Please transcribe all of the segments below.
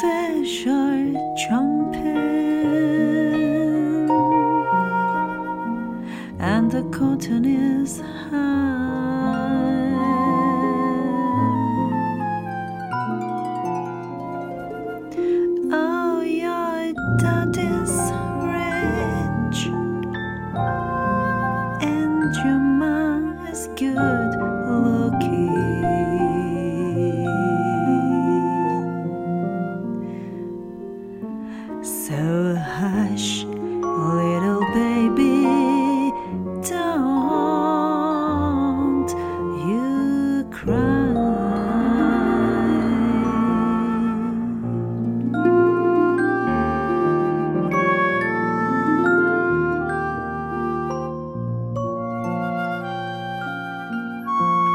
Fish are jumping and the cotton is high. Looking. So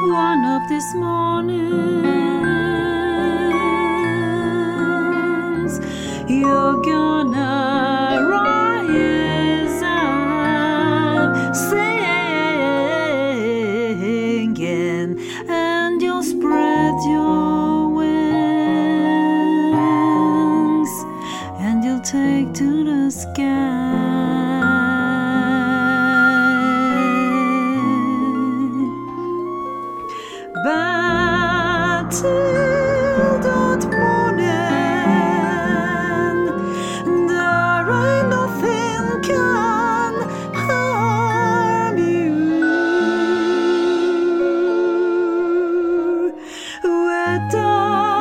One of these mornings, you're gonna rise up singing, and you'll spread your wings, and you'll take to the sky. But till that morning, there ain't nothing can harm you. Where daddy